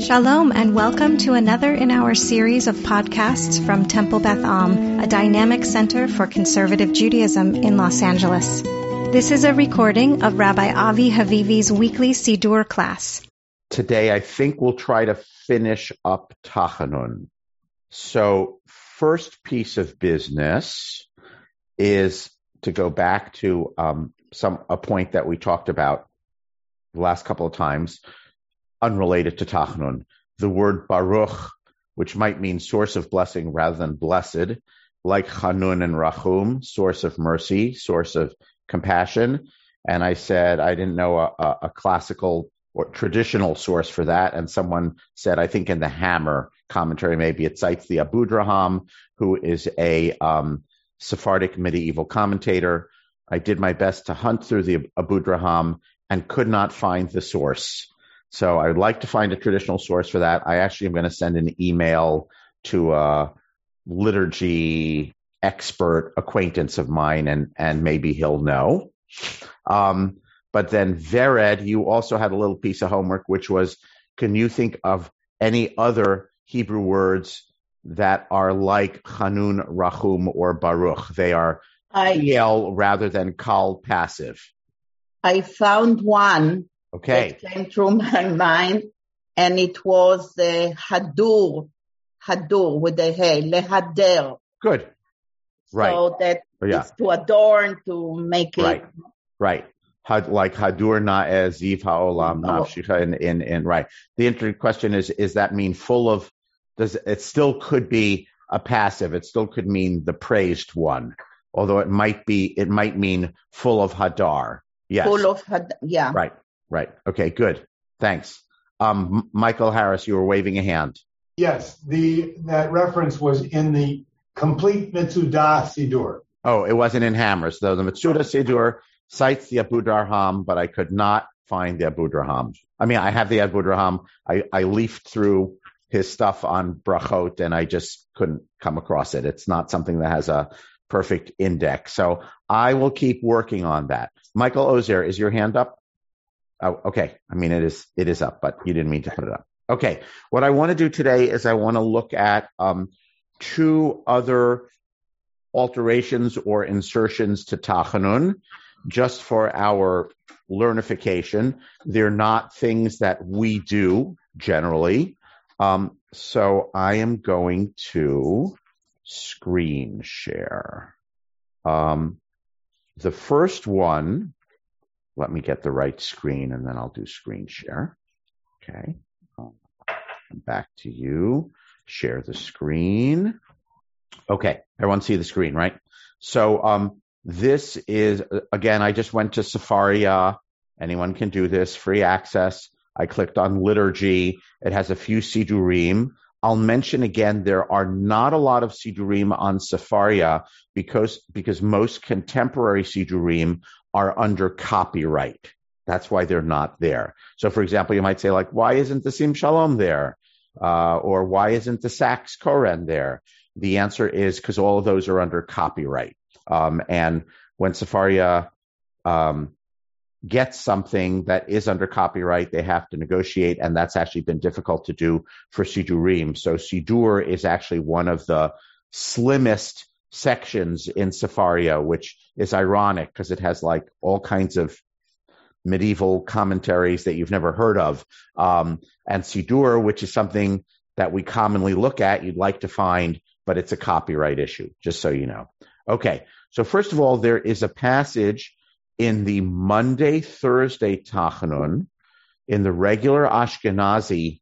Shalom and welcome to another in our series of podcasts from Temple Beth Am, a dynamic center for conservative Judaism in Los Angeles. This is a recording of Rabbi Avi Havivi's weekly Siddur class. Today, I think we'll try to finish up Tachanun. So, first piece of business is to go back to um, some a point that we talked about the last couple of times, unrelated to Tachnun. The word Baruch, which might mean source of blessing rather than blessed, like Hanun and Rahum, source of mercy, source of compassion. And I said I didn't know a, a classical or traditional source for that. And someone said, I think in the Hammer commentary, maybe it cites the Abudraham, who is a um, Sephardic medieval commentator. I did my best to hunt through the Abudraham and could not find the source. So I would like to find a traditional source for that. I actually am going to send an email to a liturgy expert acquaintance of mine, and and maybe he'll know. Um, but then Vered, you also had a little piece of homework, which was, can you think of any other Hebrew words that are like Hanun, Rahum, or Baruch? They are I, rather than Kal passive. I found one Okay. It came through my mind, and it was the hadur, hadur with the hey, lehader. Good. Right. So that oh, yeah. to adorn, to make it. Right. Right. Had, Like hadur na ziv ha'olam oh. nafshicha in, in, in, right. The interesting question is, is that mean full of, does, it still could be a passive. It still could mean the praised one, although it might be, it might mean full of hadar. Yes. Full of had, yeah. Right. Right. Okay, good. Thanks. Um, Michael Harris, you were waving a hand. Yes, the that reference was in the complete Metzudah Sidur. Oh, it wasn't in Hammers, though. The Metzudah Sidur cites the Abudraham, but I could not find the Abudraham. I mean, I have the Abudraham. I, I leafed through his stuff on Brachot and I just couldn't come across it. It's not something that has a perfect index. So I will keep working on that. Michael Ozer, is your hand up? Oh, okay. I mean, it is it is up, but you didn't mean to put it up. Okay. What I want to do today is I want to look at um, two other alterations or insertions to Tachanun, just for our learnification. They're not things that we do generally. Um, so I am going to screen share. Um, the first one let me get the right screen and then I'll do screen share. Okay. Um, back to you. Share the screen. Okay. Everyone see the screen, right? So, um, this is, again, I just went to Sefaria. Uh, anyone can do this, free access. I clicked on liturgy. It has a few Sidurim. I'll mention again, there are not a lot of Sidurim on Sefaria uh, because, because most contemporary Sidurim are under copyright. That's why they're not there. So, for example, you might say, like, why isn't the Sim Shalom there? Uh, or why isn't the Sacks Koren there? The answer is because all of those are under copyright. Um, and when Sefaria um, gets something that is under copyright, they have to negotiate, and that's actually been difficult to do for Sidurim. So Sidur is actually one of the slimmest sections in Sefaria, which is ironic because it has like all kinds of medieval commentaries that you've never heard of. Um, and Sidur, which is something that we commonly look at, you'd like to find, but it's a copyright issue, just so you know. Okay. So first of all, there is a passage in the Monday, Thursday Tachanun, in the regular Ashkenazi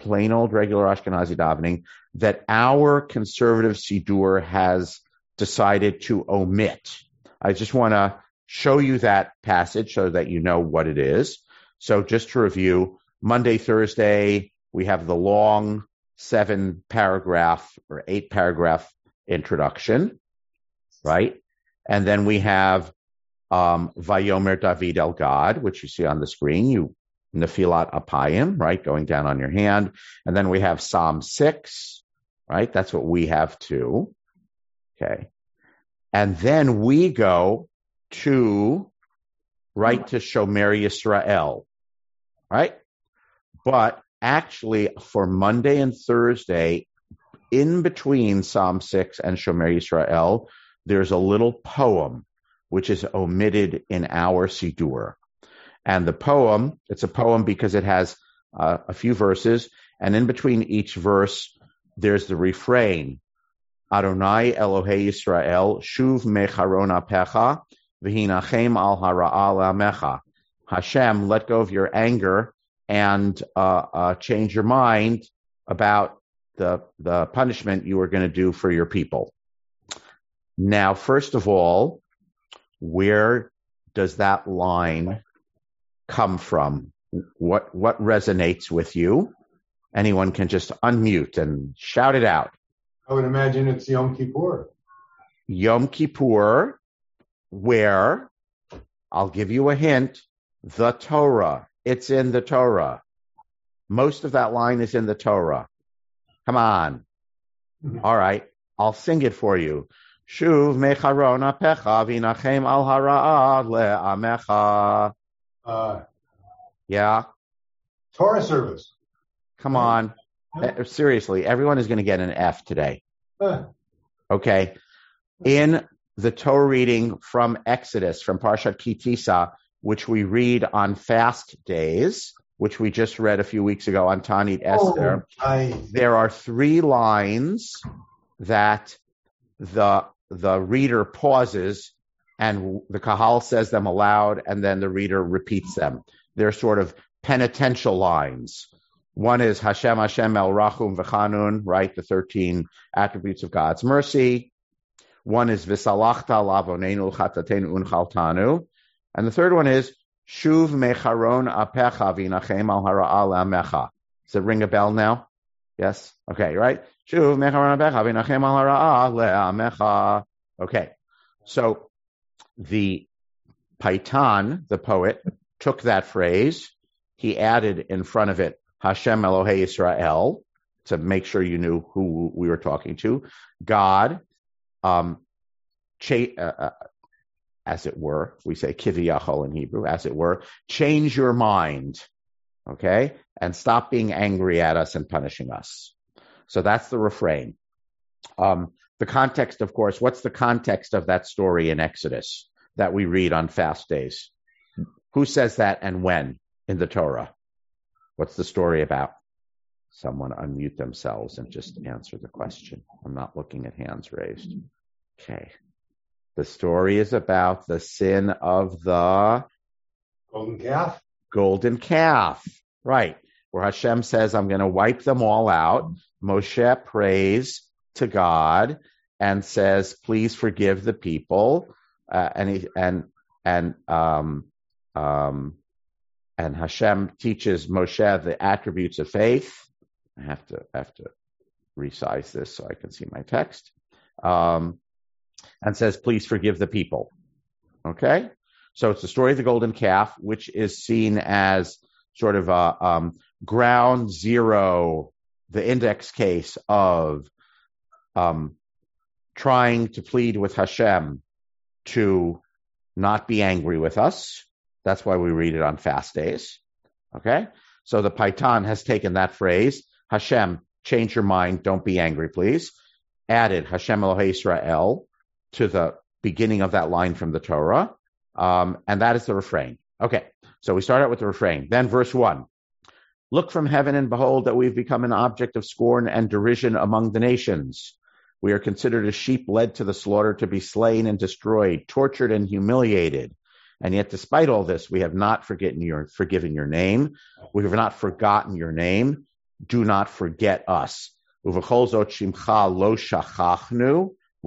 plain old regular Ashkenazi davening that our conservative Siddur has decided to omit. I just want to show you that passage so that you know what it is. So just to review, Monday, Thursday, we have the long seven paragraph or eight paragraph introduction, right? And then we have um, Vayomer David El Gad, which you see on the screen. You Nefilat Apayim, right? Going down on your hand. And then we have Psalm 6, right? That's what we have too. Okay. And then we go to, right to Shomer Yisrael, right? But actually for Monday and Thursday, in between Psalm 6 and Shomer Yisrael, there's a little poem which is omitted in our Siddur. And the poem, it's a poem because it has uh, a few verses, and in between each verse, there's the refrain, Adonai Elohei Yisrael, Shuv mecharon Pecha, v'hinachem al hara'al amecha. Hashem, let go of your anger and uh, uh, change your mind about the the punishment you are going to do for your people. Now, first of all, where does that line come from? What what resonates with you? Anyone can just unmute and shout it out. I would imagine it's Yom Kippur. Yom Kippur, where I'll give you a hint, the Torah. It's in the Torah. Most of that line is in the Torah. Come on. Mhm. All right. I'll sing it for you. Shuv mecharon apecha v'inachem al hara'ah le'amecha. Uh, Yeah. Torah service. Come on. Eh, Seriously, everyone is going to get an F today. Okay. In the Torah reading from Exodus, from Parshat Ki Tisa, which we read on fast days, which we just read a few weeks ago on Ta'anit Esther, oh, I, there are three lines that the the reader pauses and the kahal says them aloud and then the reader repeats them they're sort of penitential lines one is hashem hashem el rachum v'chanun right the 13 attributes of god's mercy one is v'salachta lavonenu chatatenu unchaltanu and the third one is shuv mecharon apecha v'inachem al hara'al amecha does it ring a bell now Yes. Okay. Right. Shuv mecharon apecha v'inachem al hara'ah le'amecha. Okay. So the Paitan, the poet, took that phrase. He added in front of it Hashem Elohei Israel to make sure you knew who we were talking to. God, um, cha- uh, uh, as it were, we say kiviyachol in Hebrew, as it were, change your mind okay? And stop being angry at us and punishing us. So that's the refrain. Um, the context, of course, what's the context of that story in Exodus that we read on fast days? Who says that and when in the Torah? What's the story about? Someone unmute themselves and just answer the question. I'm not looking at hands raised. Okay. The story is about the sin of the golden calf. golden calf. Right. Where Hashem says, I'm going to wipe them all out. Moshe prays to God and says, please forgive the people. Uh, and he, and, and, um, um, and Hashem teaches Moshe the attributes of faith. I have to, I have to resize this so I can see my text. Um, and says, please forgive the people. Okay. So it's the story of the golden calf, which is seen as sort of a um, ground zero, the index case of um, trying to plead with Hashem to not be angry with us. That's why we read it on fast days. Okay? So the Paitan has taken that phrase, Hashem, change your mind, don't be angry, please. Added Hashem Elohei Israel to the beginning of that line from the Torah. Um, and that is the refrain. Okay, so we start out with the refrain. Then verse one. Look from heaven and behold that we've become an object of scorn and derision among the nations. We are considered as sheep led to the slaughter to be slain and destroyed, tortured and humiliated. And yet, despite all this, we have not forgotten your, forgiven your name. We have not forgotten your name. Do not forget us. We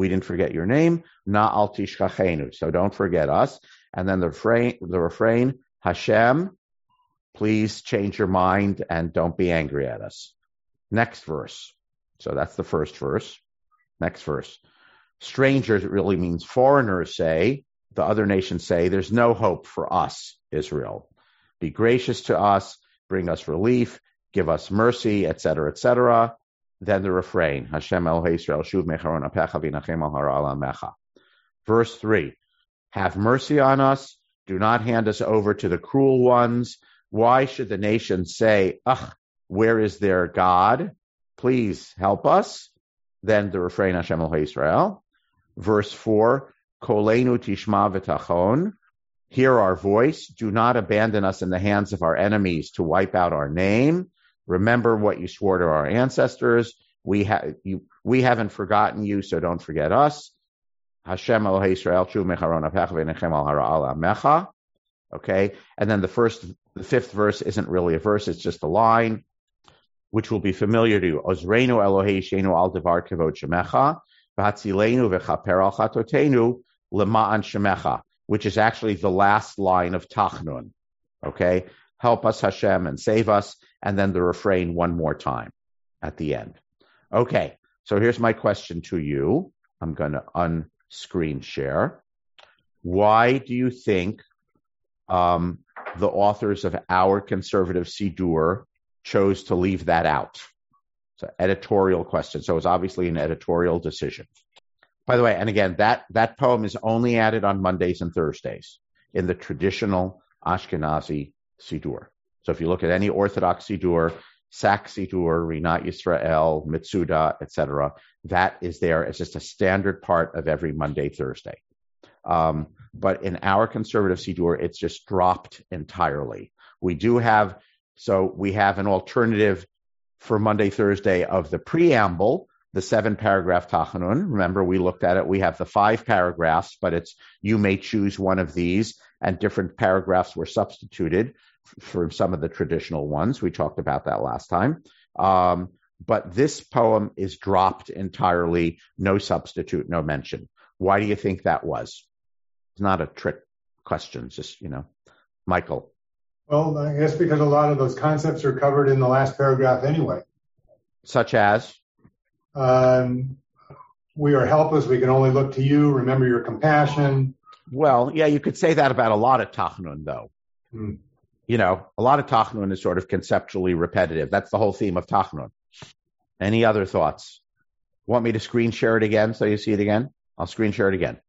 didn't forget your name. Na al. So don't forget us. And then the refrain, the refrain, Hashem, please change your mind and don't be angry at us. Next verse. So that's the first verse. Next verse. Strangers, it really means foreigners say, the other nations say, there's no hope for us, Israel. Be gracious to us, bring us relief, give us mercy, etc., etc. Then the refrain, Hashem El Israel, Shuv Mecharon Apecha V'Nachem Al Mecha. Verse three, have mercy on us, do not hand us over to the cruel ones. Why should the nations say, ugh, where is their God? Please help us. Then the refrain Hashem Elohei Israel. Verse four, Kolenu tishma v'tachon. Hear our voice. Do not abandon us in the hands of our enemies to wipe out our name. Remember what you swore to our ancestors. We have you. We haven't forgotten you, so don't forget us. Hashem Elohei Israel Chu Mecharon V'Nechem Al Hara Mecha. Okay, and then the first, the fifth verse isn't really a verse; it's just a line, which will be familiar to you. Ozreinu Shenu Al Devar Kavod Shemecha V'Hatzilenu V'Chaper Al Chatotenu Lema'an Shemecha, which is actually the last line of Tachnun. Okay, help us Hashem and save us, and then the refrain one more time at the end. Okay, so here's my question to you. I'm going to unscreen share. Why do you think um, the authors of our conservative Siddur chose to leave that out? It's an editorial question. So it's obviously an editorial decision. By the way, and again, that, that poem is only added on Mondays and Thursdays in the traditional Ashkenazi Siddur. So if you look at any Orthodox Siddur, Sacks Siddur, Rinat Yisrael, Metzudah, etc., that is there as just a standard part of every Monday, Thursday. Um, but in our conservative Siddur, it's just dropped entirely. We do have, so we have an alternative for Monday, Thursday of the preamble, the seven paragraph Tachanun. Remember, we looked at it. We have the five paragraphs, but it's you may choose one of these, and different paragraphs were substituted for some of the traditional ones. We talked about that last time. Um, but this poem is dropped entirely, no substitute, no mention. Why do you think that was? It's not a trick question, just, you know, Michael. Well, I guess because a lot of those concepts are covered in the last paragraph anyway. Such as? Um, we are helpless. We can only look to you. Remember your compassion. Well, yeah, you could say that about a lot of Tachnun, though. Hmm. You know, a lot of Tachnun is sort of conceptually repetitive. That's the whole theme of Tachnun. Any other thoughts? Want me to screen share it again so you see it again? I'll screen share it again.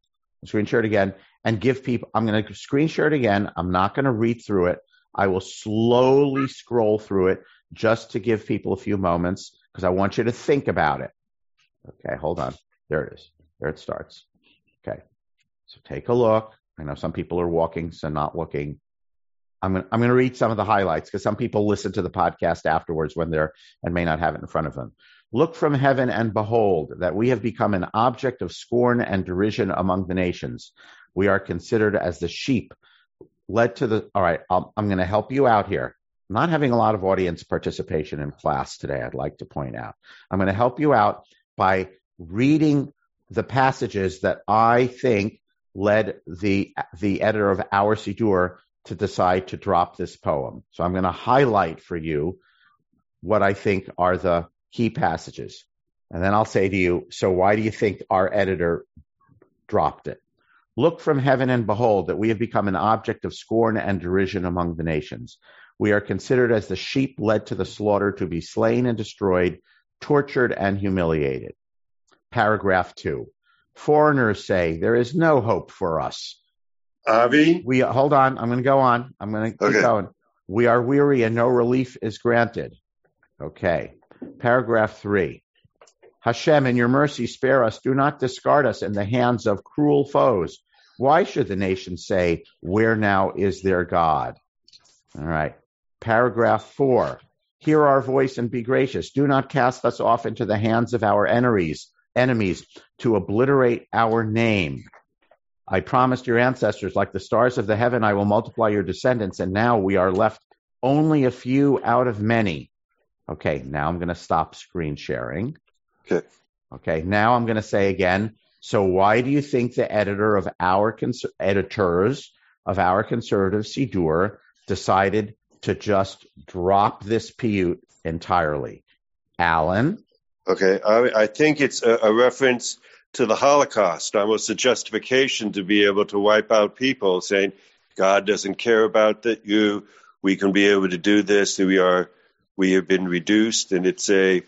I'll screen share it again and give people, I'm going to screen share it again. I'm not going to read through it. I will slowly scroll through it just to give people a few moments because I want you to think about it. Okay, hold on. There it is. There it starts. Okay. So take a look. I know some people are walking, so not looking. I'm going, I'm to read some of the highlights because some people listen to the podcast afterwards when they're and may not have it in front of them. Look from heaven and behold that we have become an object of scorn and derision among the nations. We are considered as the sheep led to the. All right, I'm, I'm going to help you out here. I'm not having a lot of audience participation in class today. I'd like to point out. I'm going to help you out by reading the passages that I think led the the editor of our Siddur to decide to drop this poem. So I'm going to highlight for you what I think are the key passages. And then I'll say to you, so why do you think our editor dropped it? Look from heaven and behold that we have become an object of scorn and derision among the nations. We are considered as the sheep led to the slaughter to be slain and destroyed, tortured and humiliated. Paragraph two. Foreigners say there is no hope for us. Avi? We hold on. I'm going to go on. I'm going to keep going. We are weary and no relief is granted. Okay. Paragraph three. Hashem, in your mercy, spare us. Do not discard us in the hands of cruel foes. Why should the nation say, Where now is their God? All right. Paragraph four. Hear our voice and be gracious. Do not cast us off into the hands of our enemies, enemies to obliterate our name. I promised your ancestors, like the stars of the heaven, I will multiply your descendants, and now we are left only a few out of many. Okay, now I'm going to stop screen sharing. Okay. Okay, now I'm going to say again. So, why do you think the editor of our cons- editors of our conservative Siddur decided to just drop this piyut entirely? Alan? Okay, I, I think it's a, a reference to the Holocaust, almost a justification to be able to wipe out people, saying God doesn't care about that you. We can be able to do this. We are we have been reduced, and it's a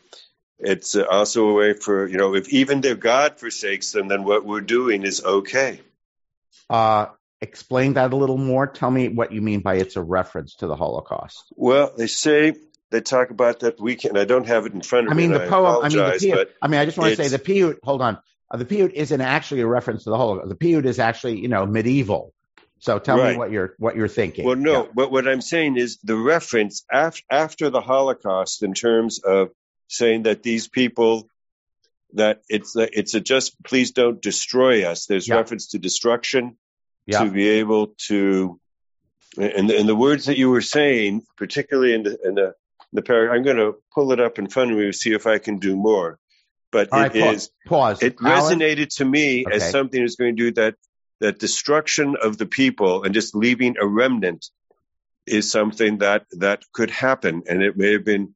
it's also a way for you know if even their God forsakes them, then what we're doing is okay. Uh, explain that a little more. Tell me what you mean by it's a reference to the Holocaust. Well, they say they talk about that weekend. I don't have it in front of me. I mean, and the poem. I mean, the piyut. but I mean, I just want to say the piyut. Hold on, uh, the piyut isn't actually a reference to the Holocaust. The piyut is actually, you know, medieval. So tell me what you're what you're thinking. Well, no, Yeah. but what I'm saying is the reference af- after the Holocaust in terms of saying that these people that it's a, it's a just please don't destroy us. There's Yeah. reference to destruction Yeah. to be able to, and and the words that you were saying, particularly in the in the the paragraph, I'm going to pull it up in front of me to see if I can do more. But All it right, is pause. pause. it Alan? resonated to me as something that's going to do that that destruction of the people and just leaving a remnant is something that that could happen and it may have been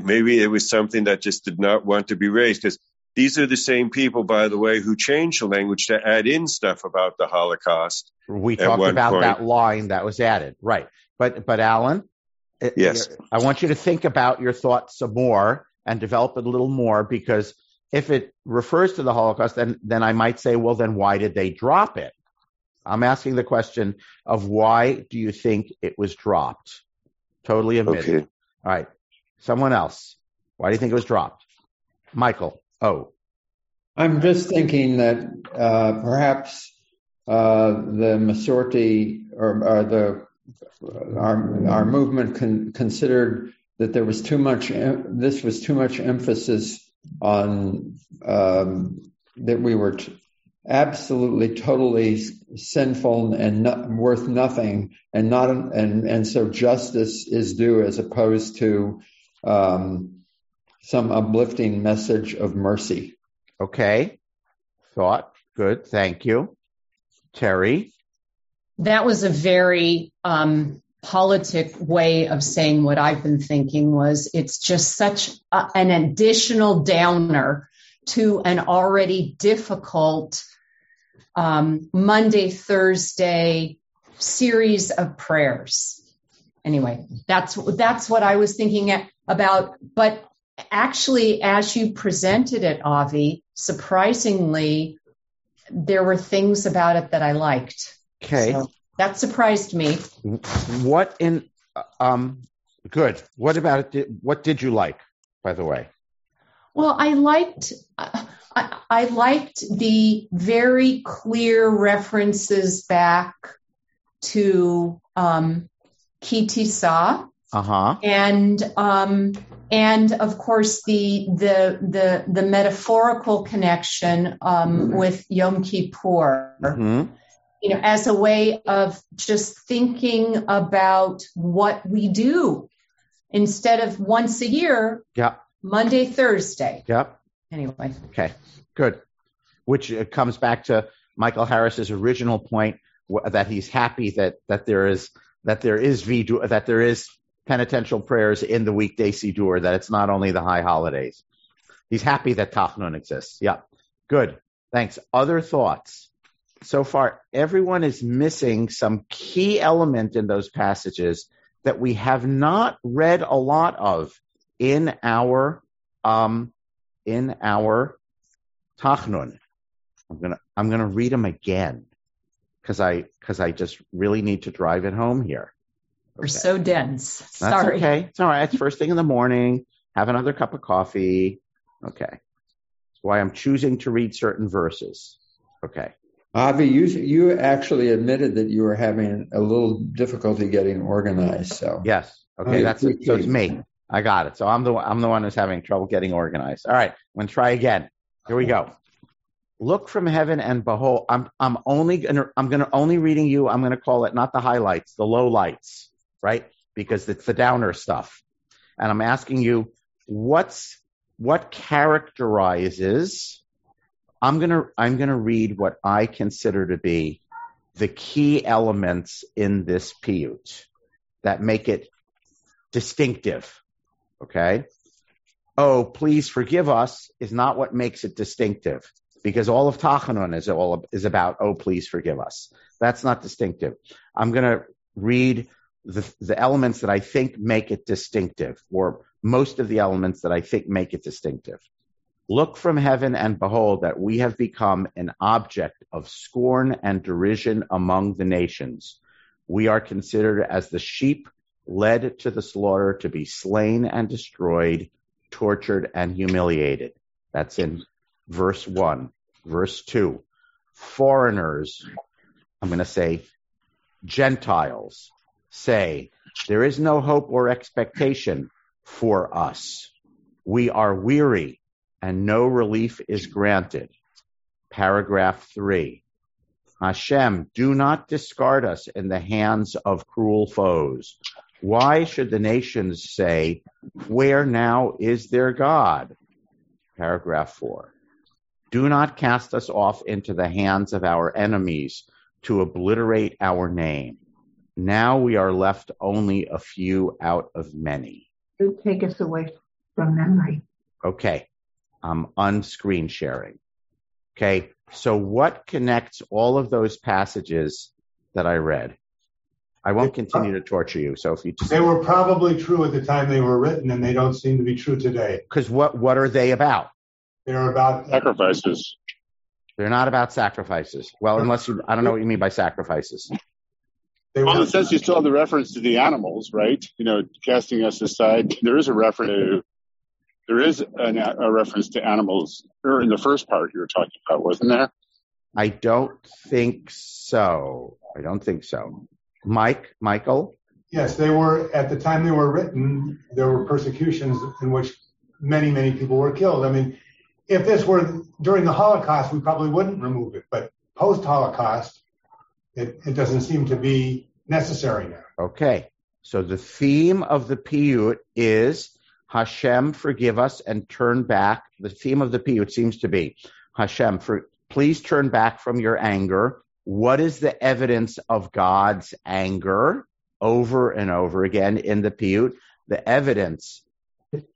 maybe it was something that just did not want to be raised because these are the same people by the way who changed the language to add in stuff about the holocaust We talked about point. that line that was added, right? But but Alan, uh, uh, Yes. I want you to think about your thoughts some more and develop it a little more because if it refers to the Holocaust, then then I might say, well, then why did they drop it? I'm asking the question of why do you think it was dropped? Totally admitted. okay All right. Someone else. Why do you think it was dropped? Michael. Oh, I'm just thinking that uh, perhaps uh, the Masorti or, or the our our movement con- considered that there was too much. em- This was too much emphasis on um, that we were t- absolutely totally sinful and worth nothing, and not and and so justice is due as opposed to um, some uplifting message of mercy. okay. Thought. Good. Thank you. Terry. that was a very um, politic way of saying what I've been thinking was it's just such a, an additional downer to an already difficult um, Monday, Thursday series of prayers. Anyway, that's that's what I was thinking about. But actually, as you presented it, Avi, surprisingly, there were things about it that I liked. Okay. So that surprised me. What in um good. What about it did, what did you like by the way? Well, I liked I, I liked the very clear references back to um, Ki Tisa Uh-huh. and um, and of course the the the the metaphorical connection um, with Yom Kippur. Mhm. you know, as a way of just thinking about what we do instead of once a year, Yeah. Monday, Thursday. Yep. Anyway, Okay. Good. Which uh, comes back to Michael Harris's original point that he's happy that that there is that there is vidu- that there is penitential prayers in the weekday Siddur, that it's not only the high holidays. He's happy that Tachnun exists. Yeah. Good. Thanks. Other thoughts? So far, everyone is missing some key element in those passages that we have not read a lot of in our um, in our Tachnun. I'm gonna I'm gonna read them again because I because I just really need to drive it home here. We're Okay. so dense. That's Sorry. okay. It's all right. It's first thing in the morning. Have another cup of coffee. Okay. That's why I'm choosing to read certain verses. Okay. Avi, you you actually admitted that you were having a little difficulty getting organized. So Yes. Okay. I That's it. So it's me. I got it. So I'm the I'm the one who's having trouble getting organized. All right. I'm gonna try again. Here we go. Look from heaven and behold. I'm I'm only gonna I'm gonna only reading you. I'm gonna call it not the highlights, the low lights, right? Because it's the downer stuff. And I'm asking you, what's what characterizes? I'm gonna I'm gonna read what I consider to be the key elements in this piyut that make it distinctive. Okay. Oh, please forgive us is not what makes it distinctive because all of Tachanun is all is about, oh, please forgive us. That's not distinctive. I'm going to read the, the elements that I think make it distinctive or most of the elements that I think make it distinctive. Look from heaven and behold that we have become an object of scorn and derision among the nations. We are considered as the sheep led to the slaughter to be slain and destroyed, tortured and humiliated. That's in verse 1. Verse 2. Foreigners, I'm going to say Gentiles, say, There is no hope or expectation for us. We are weary and no relief is granted. Paragraph 3. Hashem, do not discard us in the hands of cruel foes. Why should the nations say, Where now is their God? Paragraph 4. Do not cast us off into the hands of our enemies to obliterate our name. Now we are left only a few out of many. To take us away from memory. Okay. I'm unscreen sharing. Okay. So what connects all of those passages that I read? I won't continue to torture you. So if you just They were probably true at the time they were written, and they don't seem to be true today. because what what are they about? They're about Sacrifices. They're not about sacrifices. Well, unless you, I don't know what you mean by sacrifices. They Well, were it says you still have the reference to the animals, right? You know, casting us aside. There is a reference to, there is an, a reference to animals, or in the first part you were talking about, wasn't there? I don't think so. I don't think so. Mike, Michael, yes, they were at the time they were written. There were persecutions in which many many people were killed. I mean, if this were during the Holocaust, we probably wouldn't remove it, but post Holocaust, it, it doesn't seem to be necessary now. Okay. So the theme of the piyut is Hashem, forgive us and turn back. The theme of the piyut seems to be Hashem, for, please turn back from your anger. What is the evidence of God's anger over and over again in the piyut? The evidence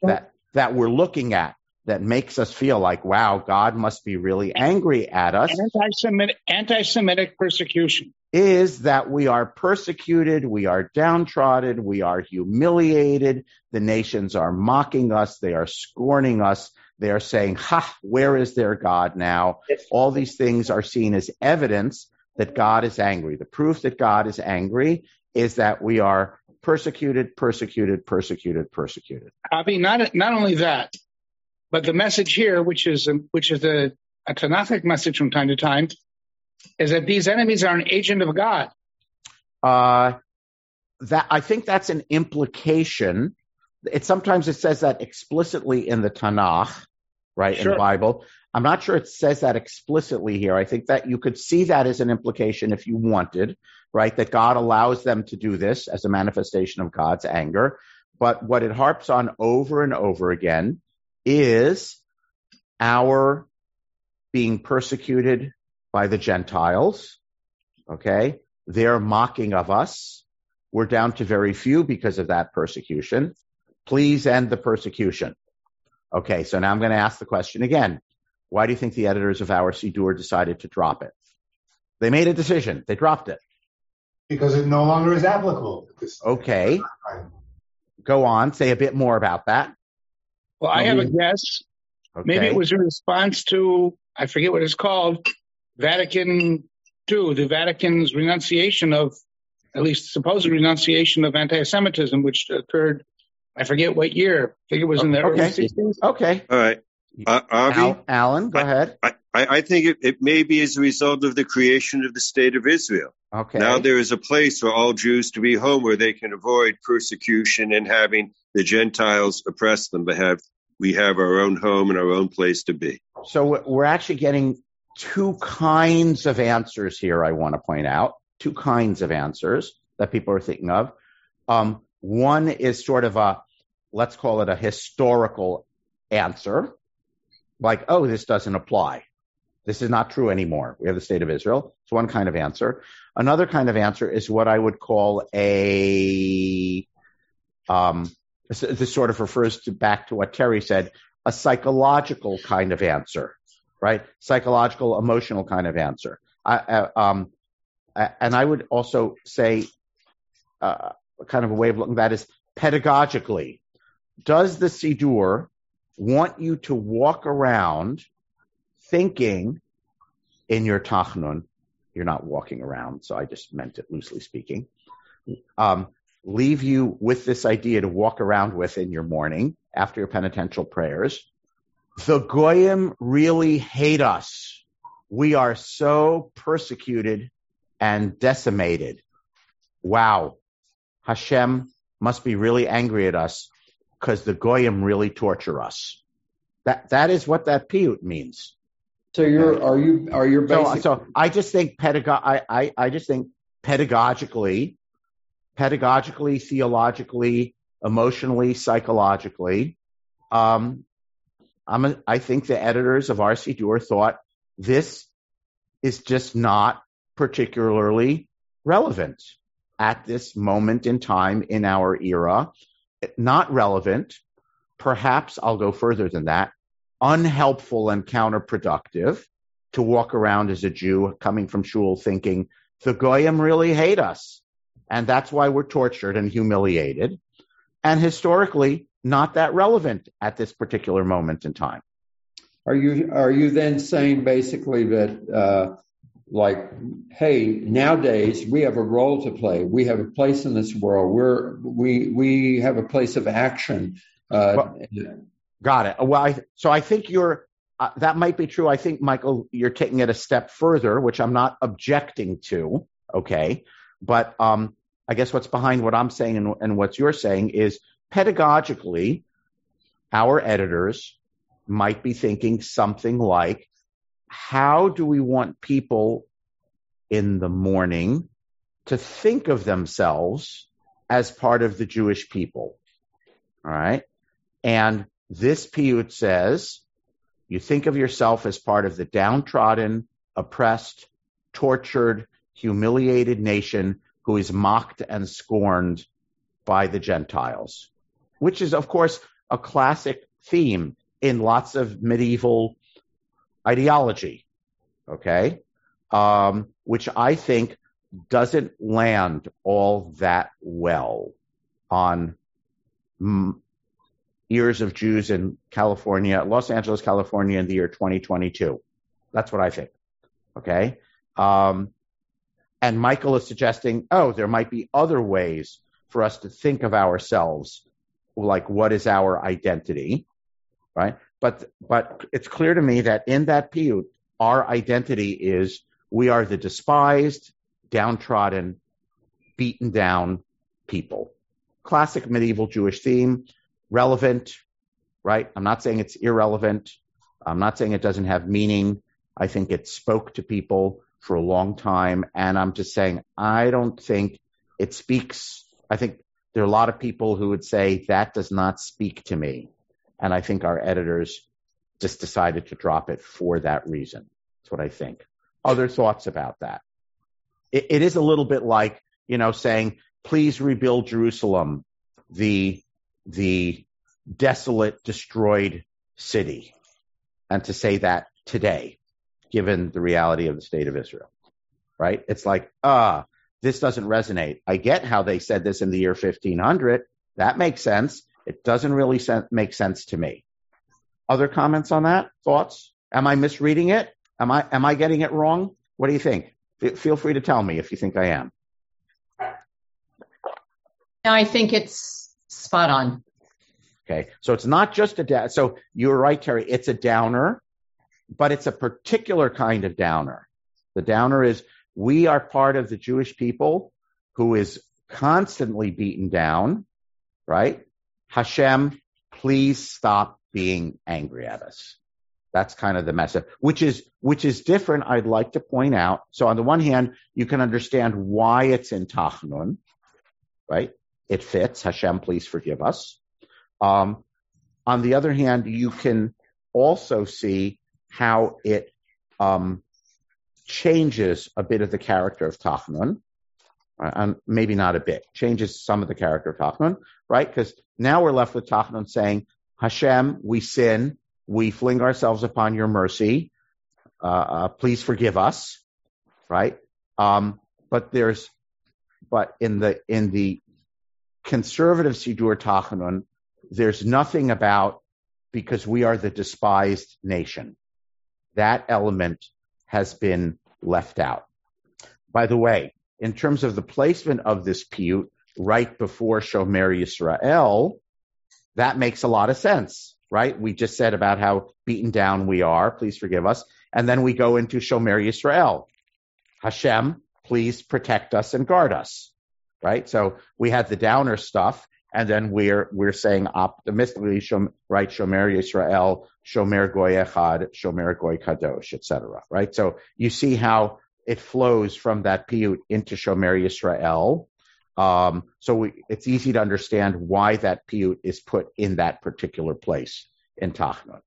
that, that we're looking at that makes us feel like, wow, God must be really angry at us Anti-Semitic, anti-Semitic persecution. is that we are persecuted, we are downtrodden, we are humiliated, the nations are mocking us, they are scorning us, they are saying, Ha, where is their God now? All these things are seen as evidence that God is angry. The proof that God is angry is that we are persecuted, persecuted, persecuted, persecuted. Avi, not not only that, but the message here, which is which is a, a Tanakhic message from time to time, is that these enemies are an agent of God. Uh, that I think that's an implication. It sometimes it says that explicitly in the Tanakh, right in the Bible. I'm not sure it says that explicitly here. I think that you could see that as an implication if you wanted, right? That God allows them to do this as a manifestation of God's anger. But what it harps on over and over again is our being persecuted by the Gentiles. Okay. They're mocking of us. We're down to very few because of that persecution. Please end the persecution. Okay. So now I'm going to ask the question again. Why do you think the editors of our Sidur decided to drop it? They made a decision. They dropped it. because it no longer is applicable. Okay. Go on. Say a bit more about that. Well, I have a guess. Okay. Maybe it was in response to I forget what it's called, Vatican II, the Vatican's renunciation of, at least supposed renunciation of anti-Semitism, which occurred. I forget what year. I think it was in the early Okay. 60s. Okay. All right. Uh, Avi, Al- Alan, go ahead. I, I I think it, it may be as a result of the creation of the state of Israel. Okay. Now there is a place for all Jews to be home where they can avoid persecution and having the Gentiles oppress them, but have we have our own home and our own place to be. So we're- actually getting two kinds of answers here. I want to point out two kinds of answers that people are thinking of. Um, one is sort of a, let's call it a historical answer, like, oh, this doesn't apply. This is not true anymore. We have the state of Israel. It's one kind of answer. Another kind of answer is what I would call a, um, this, sort of refers to back to what Terry said, a psychological kind of answer, right? Psychological, emotional kind of answer. I, uh, um, and I would also say, uh, kind of a way of looking at that is pedagogically. Does the Sidur want you to walk around thinking in your Tachnun? You're not walking around, so I just meant it loosely speaking. Um, leave you with this idea to walk around with in your morning after your penitential prayers. The Goyim really hate us. We are so persecuted and decimated. Wow. Hashem must be really angry at us because the Goyim really torture us. That, that is what that piyut means. So you're, are you, are you So, so I just think pedago- I, I, I just think pedagogically, pedagogically, theologically, emotionally, psychologically, um, I'm a, I think the editors of our Siddur thought this is just not particularly relevant at this moment in time in our era. Not relevant. Perhaps I'll go further than that. Unhelpful and counterproductive to walk around as a Jew coming from shul thinking the goyim really hate us, and that's why we're tortured and humiliated. And historically, not that relevant at this particular moment in time. Are you are you then saying basically that uh, like, hey, nowadays we have a role to play. We have a place in this world. We're we we have a place of action. Uh, well, got it. Well, I, so I think you're uh, that might be true. I think Michael, you're taking it a step further, which I'm not objecting to. Okay, but um, I guess what's behind what I'm saying and, and what you're saying is pedagogically, our editors might be thinking something like, how do we want people in the morning to think of themselves as part of the Jewish people? All right. And this piyut says, you think of yourself as part of the downtrodden, oppressed, tortured, humiliated nation who is mocked and scorned by the Gentiles, which is, of course, a classic theme in lots of medieval ideology. Okay. Um, which I think doesn't land all that well on ears of Jews in California, Los Angeles, California in the year 2022. That's what I think. Okay. Um, and Michael is suggesting, oh, there might be other ways for us to think of ourselves, like what is our identity, right? But but it's clear to me that in that piyut, our identity is we are the despised, downtrodden, beaten down people. Classic medieval Jewish theme, relevant, right? I'm not saying it's irrelevant. I'm not saying it doesn't have meaning. I think it spoke to people for a long time. And I'm just saying, I don't think it speaks. I think there are a lot of people who would say that does not speak to me. And I think our editors just decided to drop it for that reason. That's what I think. Other thoughts about that? it, it is a little bit like, you know, saying, please rebuild Jerusalem, the, the desolate, destroyed city. And to say that today given the reality of the state of Israel, right? It's like, ah, uh, this doesn't resonate. I get how they said this in the year 1500. That makes sense. It doesn't really sen- make sense to me. Other comments on that? Thoughts? Am I misreading it? Am I am I getting it wrong? What do you think? F- feel free to tell me if you think I am. I think it's spot on. Okay, so it's not just a da- so you're right, Terry. It's a downer but it's a particular kind of downer. The downer is we are part of the Jewish people who is constantly beaten down, right? Hashem, please stop being angry at us. That's kind of the message, which is, which is different. I'd like to point out. So on the one hand, you can understand why it's in Tachnun, right? It fits. Hashem, please forgive us. Um, on the other hand, you can also see how it um, changes a bit of the character of Tachnun, uh, and maybe not a bit, changes some of the character of Tachnun, right? Because now we're left with Tachnun saying, Hashem, we sin, we fling ourselves upon your mercy, uh, uh, please forgive us, right? Um, but there's, but in the in the conservative Sidur Tachanun, there's nothing about because we are the despised nation that element has been left out. By the way, in terms of the placement of this piyut, right before Shomer Yisrael, that makes a lot of sense, right? We just said about how beaten down we are. Please forgive us. And then we go into Shomer Yisrael. Hashem, please protect us and guard us, right? So we had the downer stuff, and then we're we're saying optimistically, right? Shomer Yisrael, Shomer Goy Echad, Shomer Goy Kadosh, etc. Right? So you see how it flows from that piyut into Shomer Yisrael. Um, so we, it's easy to understand why that piyut is put in that particular place in Tachnun.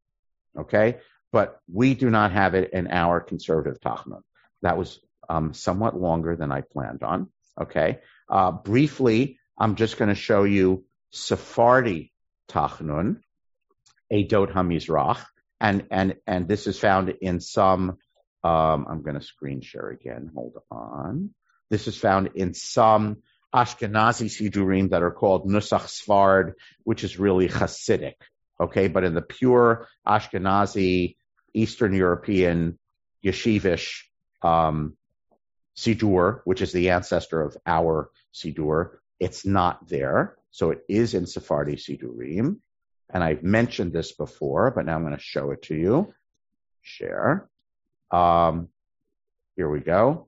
Okay, but we do not have it in our conservative Tachnun. That was um, somewhat longer than I planned on. Okay, uh, briefly, I'm just going to show you Sephardi Tachnun, Edot Hamizrach, and and and this is found in some. Um, I'm going to screen share again. Hold on. This is found in some Ashkenazi Siddurim that are called Nusach Sfard, which is really Hasidic. Okay, but in the pure Ashkenazi, Eastern European, Yeshivish um, Siddur, which is the ancestor of our Siddur, it's not there. So it is in Sephardi Siddurim. And I've mentioned this before, but now I'm going to show it to you. Share. Um, here we go.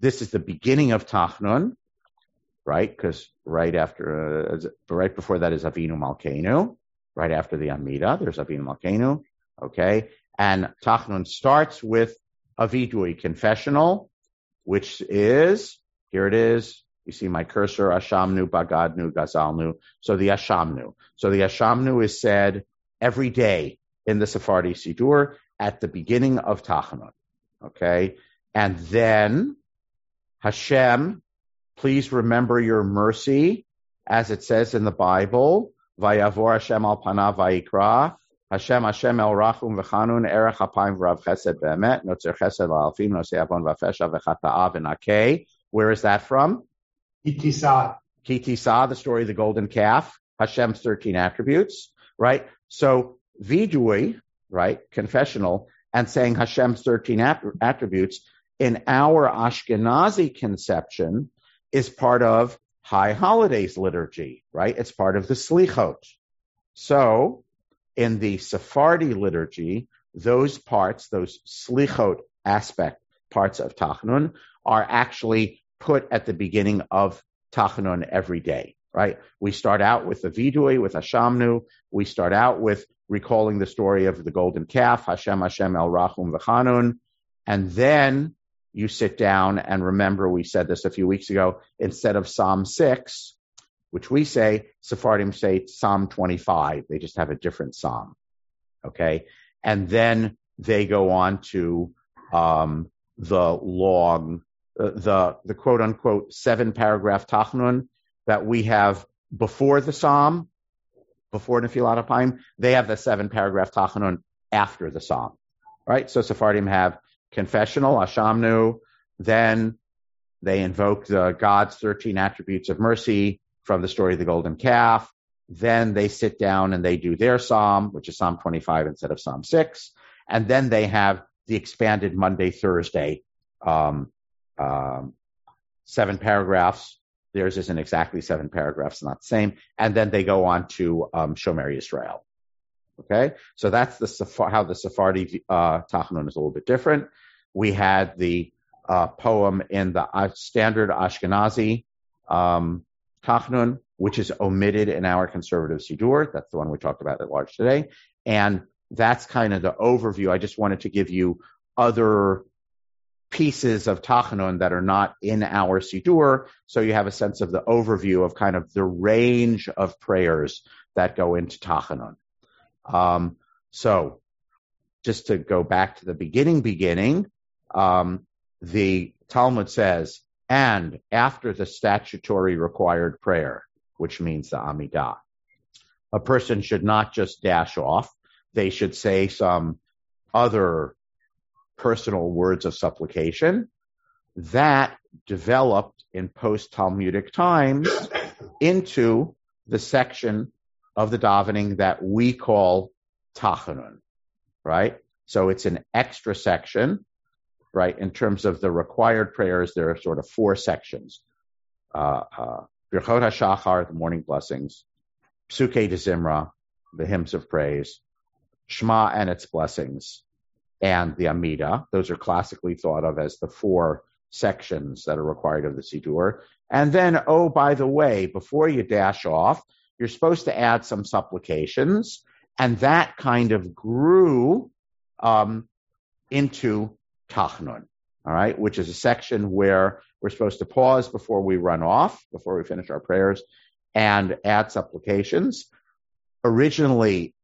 This is the beginning of Tachnun, right? Because right after, uh, right before that is Avinu Malkeinu. Right after the Amida, there's Avinu Malkeinu. Okay. And Tachnun starts with a vidui confessional, which is, here it is. You see my cursor, Ashamnu, Bagadnu, Gazalnu. So the Ashamnu. So the Ashamnu is said every day in the Sephardi Siddur at the beginning of Tachanun. Okay. And then Hashem, please remember your mercy, as it says in the Bible. Vayavor Hashem al panav vayikra. Hashem Hashem el rachum v'chanun erech hapayim v'rav chesed be'emet notzer chesed la'alfim nosei avon v'fesha v'chata'a v'nakei. Where is that from? Ki Tisa. Kitisa, the story of the golden calf. Hashem's 13 attributes, right? So vidui, right, confessional, and saying Hashem's 13 attributes in our Ashkenazi conception is part of High Holidays liturgy, right? It's part of the Slichot. So in the Sephardi liturgy, those parts, those slichot aspect parts of Tachnun, are actually put at the beginning of Tachanun every day, right? We start out with the Vidui, with Hashamnu. We start out with recalling the story of the golden calf, Hashem, Hashem, El Rachum, V'chanun. And then you sit down and remember, we said this a few weeks ago, instead of Psalm 6, which we say, Sephardim say Psalm 25. They just have a different Psalm. Okay. And then they go on to, um, the long, the, the quote unquote seven paragraph Tachnun that we have before the Psalm, before Nefilat Apayim. They have the seven paragraph Tachnun after the Psalm. Right. So Sephardim have confessional, Ashamnu, then they invoke the God's 13 attributes of mercy, from the story of the golden calf. Then they sit down and they do their psalm, which is Psalm 25 instead of Psalm 6. And then they have the expanded Monday, Thursday, um, um, seven paragraphs. Theirs isn't exactly seven paragraphs, not the same. And then they go on to um, Shomer Israel. Okay, so that's the how the Sephardi uh, Tachanun is a little bit different. We had the uh, poem in the uh, standard Ashkenazi um, Tachnun, which is omitted in our conservative Siddur. That's the one we talked about at large today. And that's kind of the overview. I just wanted to give you other pieces of Tachanun that are not in our Siddur, so you have a sense of the overview of kind of the range of prayers that go into Tachanun. Um, so, just to go back to the beginning, beginning, um, the Talmud says and after the statutory required prayer, which means the Amidah. A person should not just dash off. They should say some other personal words of supplication that developed in post Talmudic times into the section of the davening that we call Tachanun, right? So it's an extra section right? In terms of the required prayers, there are sort of four sections. Uh, uh, Birchot HaShachar, the morning blessings, Psuke de Zimra, the hymns of praise, Shema and its blessings, and the Amida. Those are classically thought of as the four sections that are required of the Siddur. And then, oh, by the way, before you dash off, you're supposed to add some supplications, and that kind of grew um, into Tachnun, all right, which is a section where we're supposed to pause before we run off, before we finish our prayers, and add supplications. Originally,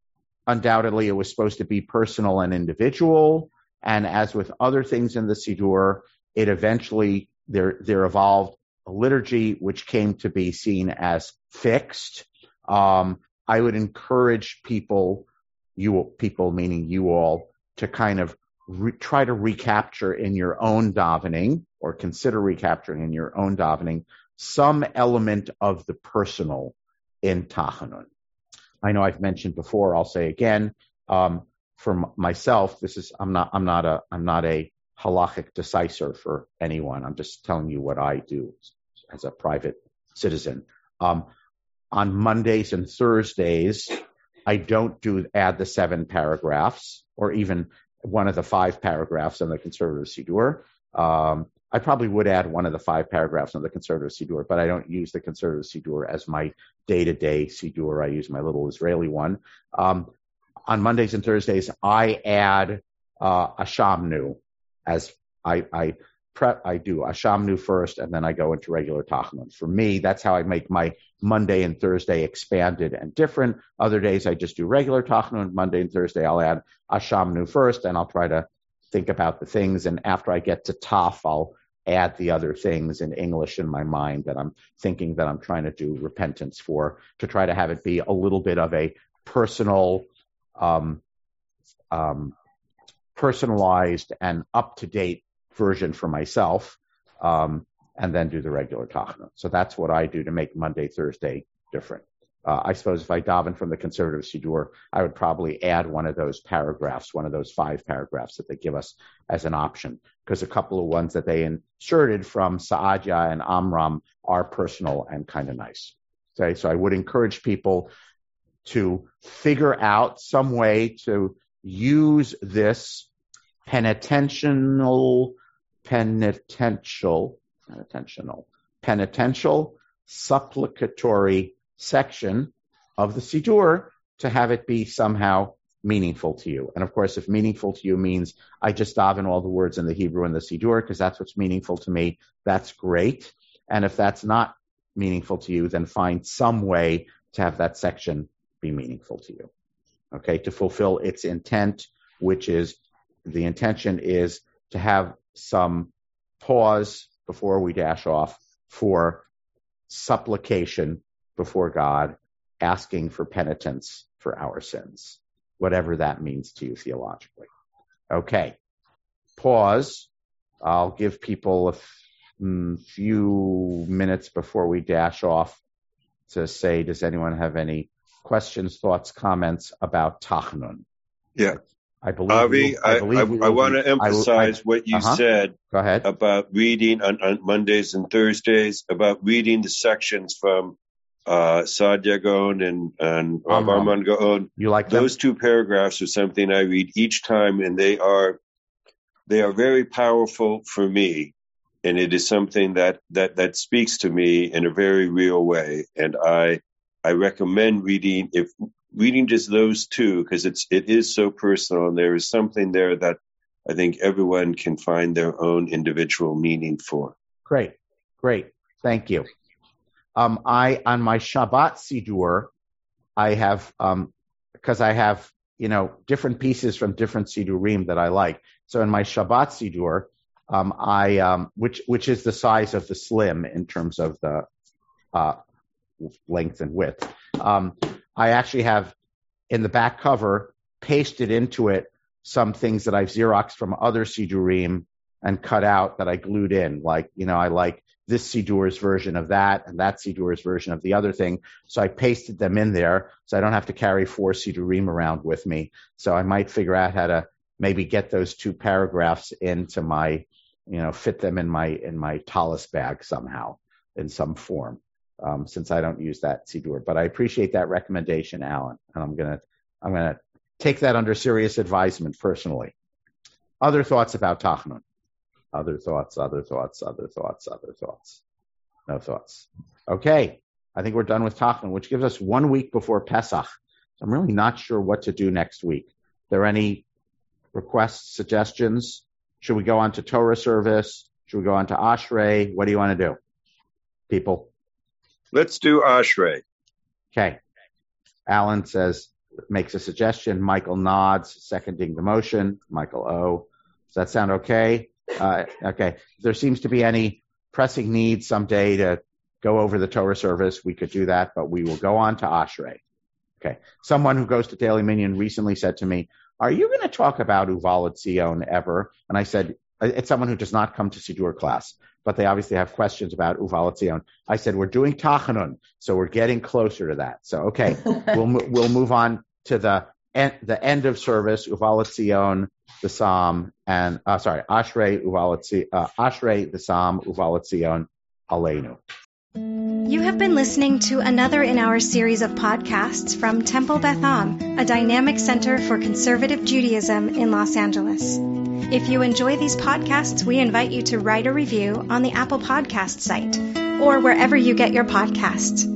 undoubtedly, it was supposed to be personal and individual, and as with other things in the Siddur, it eventually there there evolved a liturgy which came to be seen as fixed. Um, I would encourage people, you people meaning you all, to kind of re- try to recapture in your own davening or consider recapturing in your own davening some element of the personal in Tachanun. I know I've mentioned before. I'll say again. Um, for myself, this is I'm not I'm not a I'm not a halachic decisor for anyone. I'm just telling you what I do as a private citizen. Um, on Mondays and Thursdays, I don't do add the seven paragraphs or even one of the five paragraphs in the conservative Siddur. Um, I probably would add one of the five paragraphs in the conservative Siddur, but I don't use the conservative Siddur as my day-to-day Siddur. I use my little Israeli one. Um, on Mondays and Thursdays, I add uh, Ashamnu, as I, I prep, I do Ashamnu first, and then I go into regular Tachnun. For me, that's how I make my Monday and Thursday expanded and different. Other days I just do regular Tachnun. Monday and Thursday I'll add Ashamnu first, and I'll try to think about the things. And after I get to Taf, I'll add the other things in English in my mind that I'm thinking that I'm trying to do repentance for, to try to have it be a little bit of a personal, um, um, personalized and up to date version for myself, um, and then do the regular tachanun. So that's what I do to make Monday, Thursday different. Uh, I suppose if I daven from the conservative Siddur, I would probably add one of those paragraphs, one of those five paragraphs that they give us as an option, because a couple of ones that they inserted from Saadia and Amram are personal and kind of nice. Okay, so I would encourage people to figure out some way to use this penitential, penitential, penitential, penitential, supplicatory section of the Siddur to have it be somehow meaningful to you. And of course, if meaningful to you means I just daven all the words in the Hebrew in the Siddur because that's what's meaningful to me, that's great. And if that's not meaningful to you, then find some way to have that section be meaningful to you. Okay, to fulfill its intent, which is the intention is to have some pause before we dash off for supplication before God, asking for penitence for our sins, whatever that means to you theologically. Okay, pause. I'll give people a f- mm, few minutes before we dash off to say, does anyone have any questions, thoughts, comments about Tachnun? Yeah. I believe. Avi, will- I, I, believe I, I want to emphasize what you uh-huh. said about reading on, on Mondays and Thursdays, about reading the sections from uh, Saadia Gaon and, and Rav Amram. Arman Gaon. You like them? Those two paragraphs are something I read each time, and they are they are very powerful for me, and it is something that that that speaks to me in a very real way. And I I recommend reading if reading just those two because it's it is so personal, and there is something there that I think everyone can find their own individual meaning for. Great, great. Thank you. Um, I on my Shabbat Siddur, I have um, because I have you know different pieces from different Siddurim that I like. So in my Shabbat Siddur, um, I um, which which is the size of the slim in terms of the uh, length and width. Um, I actually have in the back cover pasted into it some things that I've Xeroxed from other Siddurim and cut out that I glued in. Like, you know, I like this Siddur's version of that and that Siddur's version of the other thing. So I pasted them in there so I don't have to carry four Siddurim around with me. So I might figure out how to maybe get those two paragraphs into my, you know, fit them in my, in my tallis bag somehow in some form. um, since I don't use that Siddur. But I appreciate that recommendation, Alan, and I'm gonna I'm gonna take that under serious advisement personally. Other thoughts about Tachnun? Other thoughts, other thoughts, other thoughts, other thoughts. No thoughts. Okay. I think we're done with Tachnun, which gives us one week before Pesach. So I'm really not sure what to do next week. Are there any requests, suggestions? Should we go on to Torah service? Should we go on to Ashrei? What do you want to do? People? Let's do Ashrei. Okay. Alan says, makes a suggestion. Michael nods, seconding the motion. Michael O. Does that sound okay? Uh, okay. If there seems to be any pressing need someday to go over the Torah service, we could do that, but we will go on to Ashrei. Okay. Someone who goes to Daily Minyan recently said to me, are you going to talk about Uva Letzion ever? And I said, it's someone who does not come to Siddur class, but they obviously have questions about Uva Letzion. I said, we're doing Tachanun, so we're getting closer to that. So, okay, we'll, we'll move on to the the end of service, Uva Letzion, the Psalm, and, uh, sorry, Ashrei, Uvalid, uh, Ashrei, the Psalm, Uva Letzion, Aleinu. You have been listening to another in our series of podcasts from Temple Beth Am, a dynamic center for conservative Judaism in Los Angeles. If you enjoy these podcasts, we invite you to write a review on the Apple Podcast site or wherever you get your podcasts.